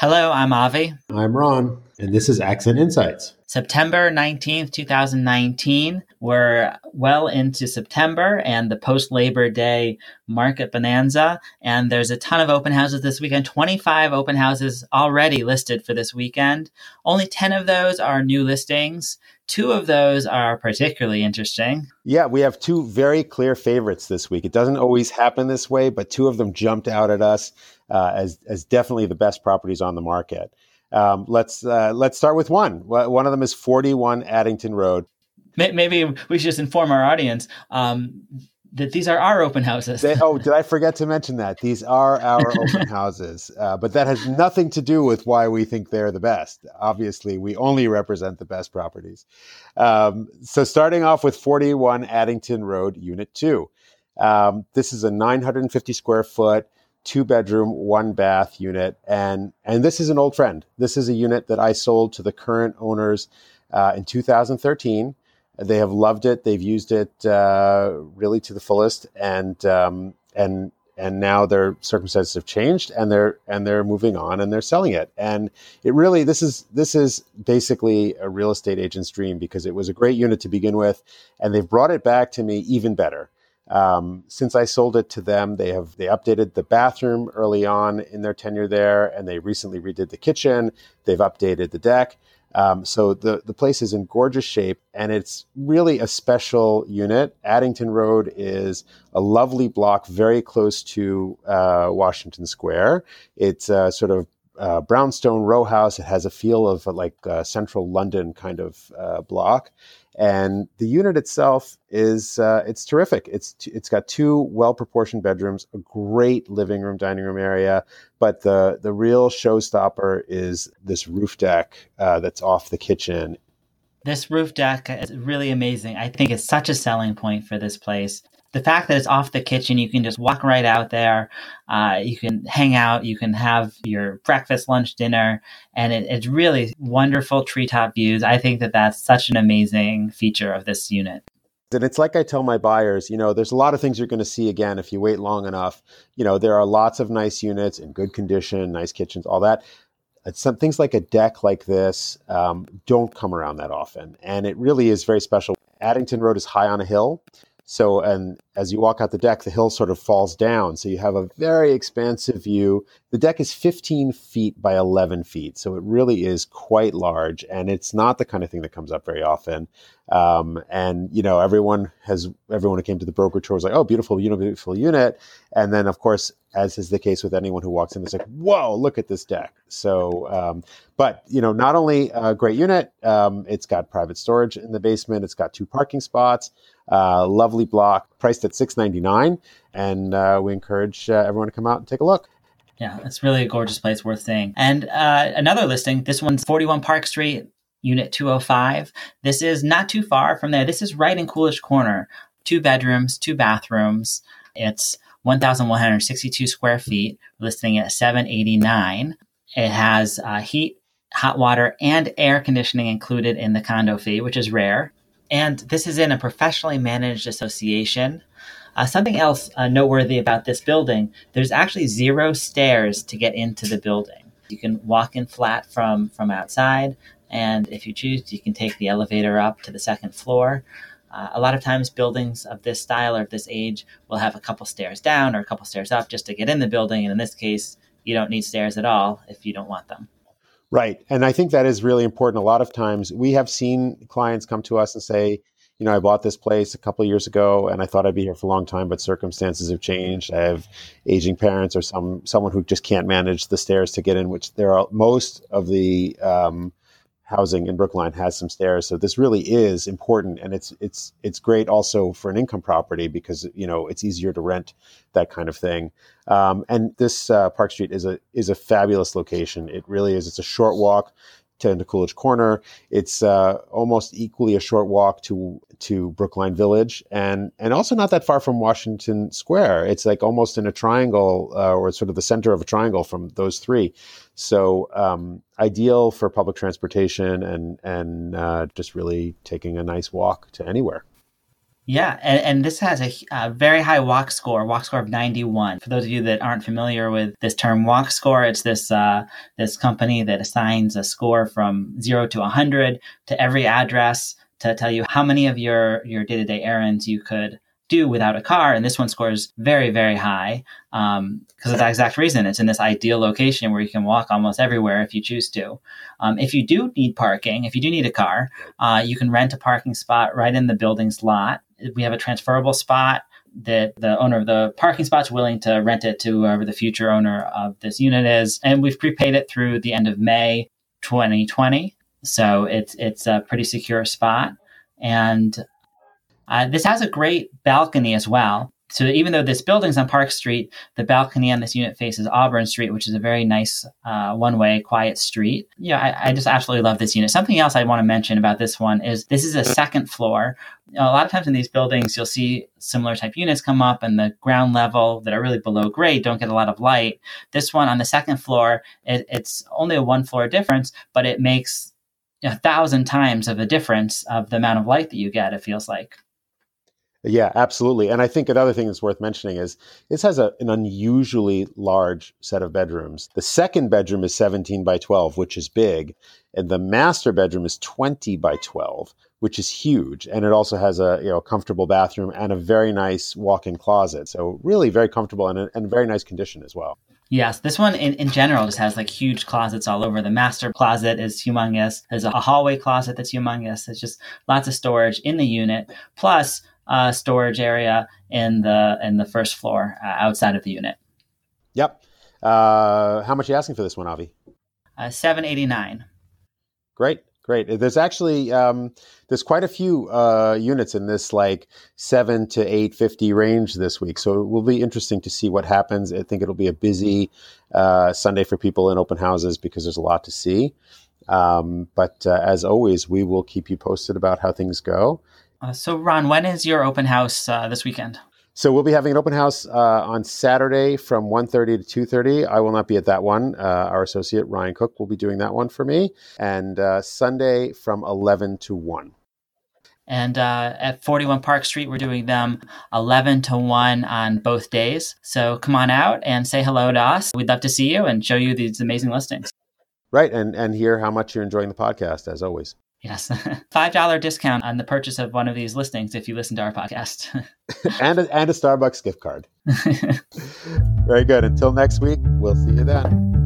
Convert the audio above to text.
Hello, I'm Avi. I'm Ron, and this is Accent Insights. September 19th, 2019. We're well into September and the post Labor Day market bonanza. And there's a ton of open houses this weekend 25 open houses already listed for this weekend. Only 10 of those are new listings. Two of those are particularly interesting. Yeah, we have two very clear favorites this week. It doesn't always happen this way, but two of them jumped out at us uh, as, as definitely the best properties on the market. Um, let's uh, let's start with one. One of them is 41 Addington Road. Maybe we should just inform our audience um, that these are our open houses. They, oh, did I forget to mention that these are our open houses? Uh, but that has nothing to do with why we think they're the best. Obviously, we only represent the best properties. Um, so, starting off with 41 Addington Road, Unit Two. Um, this is a 950 square foot two bedroom, one bath unit. And, and this is an old friend. This is a unit that I sold to the current owners uh, in 2013. They have loved it. They've used it uh, really to the fullest, and um, and and now their circumstances have changed, and they're and they're moving on, and they're selling it. And it really this is this is basically a real estate agent's dream because it was a great unit to begin with, and they've brought it back to me even better. Um, since I sold it to them, they have they updated the bathroom early on in their tenure there, and they recently redid the kitchen. They've updated the deck. Um, so the the place is in gorgeous shape, and it's really a special unit. Addington Road is a lovely block, very close to uh, Washington Square. It's a sort of uh, brownstone row house. It has a feel of a, like a central London kind of uh, block, and the unit itself is uh, it's terrific. It's t- it's got two well proportioned bedrooms, a great living room, dining room area, but the the real showstopper is this roof deck uh, that's off the kitchen. This roof deck is really amazing. I think it's such a selling point for this place the fact that it's off the kitchen, you can just walk right out there. Uh, you can hang out. You can have your breakfast, lunch, dinner, and it, it's really wonderful treetop views. I think that that's such an amazing feature of this unit. And it's like I tell my buyers, you know, there's a lot of things you're going to see again if you wait long enough. You know, there are lots of nice units in good condition, nice kitchens, all that. Some things like a deck like this um, don't come around that often, and it really is very special. Addington Road is high on a hill, so, and as you walk out the deck, the hill sort of falls down. So you have a very expansive view. The deck is 15 feet by 11 feet. So it really is quite large. And it's not the kind of thing that comes up very often. Um, and, you know, everyone has, everyone who came to the broker tour was like, oh, beautiful, you know, beautiful unit. And then, of course, as is the case with anyone who walks in, it's like, whoa, look at this deck. So, um, but, you know, not only a great unit, um, it's got private storage in the basement, it's got two parking spots. Uh, lovely block, priced at six ninety nine, and uh, we encourage uh, everyone to come out and take a look. Yeah, it's really a gorgeous place, worth seeing. And uh, another listing. This one's forty one Park Street, Unit 205. This is not too far from there. This is right in Coolidge Corner. Two bedrooms, two bathrooms. It's 1,162 square feet, listing at 789. It has uh, heat, hot water, and air conditioning included in the condo fee, which is rare. And this is in a professionally managed association. Uh, something else uh, noteworthy about this building there's actually zero stairs to get into the building. You can walk in flat from, from outside, and if you choose, you can take the elevator up to the second floor. Uh, a lot of times, buildings of this style or of this age will have a couple stairs down or a couple stairs up just to get in the building. And in this case, you don't need stairs at all if you don't want them. Right. And I think that is really important. A lot of times we have seen clients come to us and say, you know, I bought this place a couple years ago and I thought I'd be here for a long time, but circumstances have changed. I have aging parents or some someone who just can't manage the stairs to get in, which there are most of the um, housing in Brookline has some stairs. So this really is important, and it's it's it's great also for an income property because you know it's easier to rent that kind of thing. Um, and this uh, Park Street is a is a fabulous location. It really is. It's a short walk to, Coolidge Corner. It's uh, almost equally a short walk to to Brookline Village, and and also not that far from Washington Square. It's like almost in a triangle, uh, or sort of the center of a triangle from those three. So um, ideal for public transportation and and uh, just really taking a nice walk to anywhere. Yeah, and, and this has a, a, very high walk score, walk score of 91. For those of you that aren't familiar with this term walk score, it's this uh, this company that assigns a score from 0 to 100 to every address to tell you how many of your your day-to-day errands you could do without a car. And this one scores very, very high because um, of that exact reason. It's in this ideal location where you can walk almost everywhere if you choose to. Um, if you do need parking, if you do need a car, uh, you can rent a parking spot right in the building's lot. We have a transferable spot that the owner of the parking spot's willing to rent it to whoever the future owner of this unit is. And we've prepaid it through the end of May 2020. So it's it's a pretty secure spot. And uh, this has a great balcony as well. So even though this building's on Park Street, the balcony on this unit faces Auburn Street, which is a very nice uh, one-way, quiet street. Yeah, I, I, just absolutely love this unit. Something else I want to mention about this one is this is a second floor. A lot of times in these buildings, you'll see similar type units come up, and the ground level that are really below grade don't get a lot of light. This one on the second floor, it, it's only a one-floor difference, but it makes a thousand times of a difference of the amount of light that you get. It feels like. Yeah, absolutely. And I think another thing that's worth mentioning is this has a, an unusually large set of bedrooms. The second bedroom is 17 by 12, which is big, and the master bedroom is 20 by 12, which is huge. And it also has a you know comfortable bathroom and a very nice walk-in closet. So really very comfortable and and very nice condition as well. Yes, this one in, in general just has like huge closets all over. The master closet is humongous. There's a hallway closet that's humongous. There's just lots of storage in the unit. Plus, uh, storage area in the in the first floor uh, outside of the unit. Yep. Uh, how much are you asking for this one, Avi? Uh, Seven eighty nine. Great, great. There's actually um, there's quite a few uh, units in this like seven to eight fifty range this week, so it will be interesting to see what happens. I think it'll be a busy uh, Sunday for people in open houses because there's a lot to see. Um, but as always, we will keep you posted about how things go. Uh, so, Ron, when is your open house uh, this weekend? So we'll be having an open house uh, on Saturday from 1.30 to 2.30. I will not be at that one. Uh, our associate Ryan Cook will be doing that one for me. And uh, Sunday from 11 to 1. And uh, at 41 Park Street, we're doing them 11 to 1 on both days. So come on out and say hello to us. We'd love to see you and show you these amazing listings. Right. And, and hear how much you're enjoying the podcast, as always. Yes. $5 discount on the purchase of one of these listings if you listen to our podcast. and, a, and a Starbucks gift card. Very good. Until next week, we'll see you then.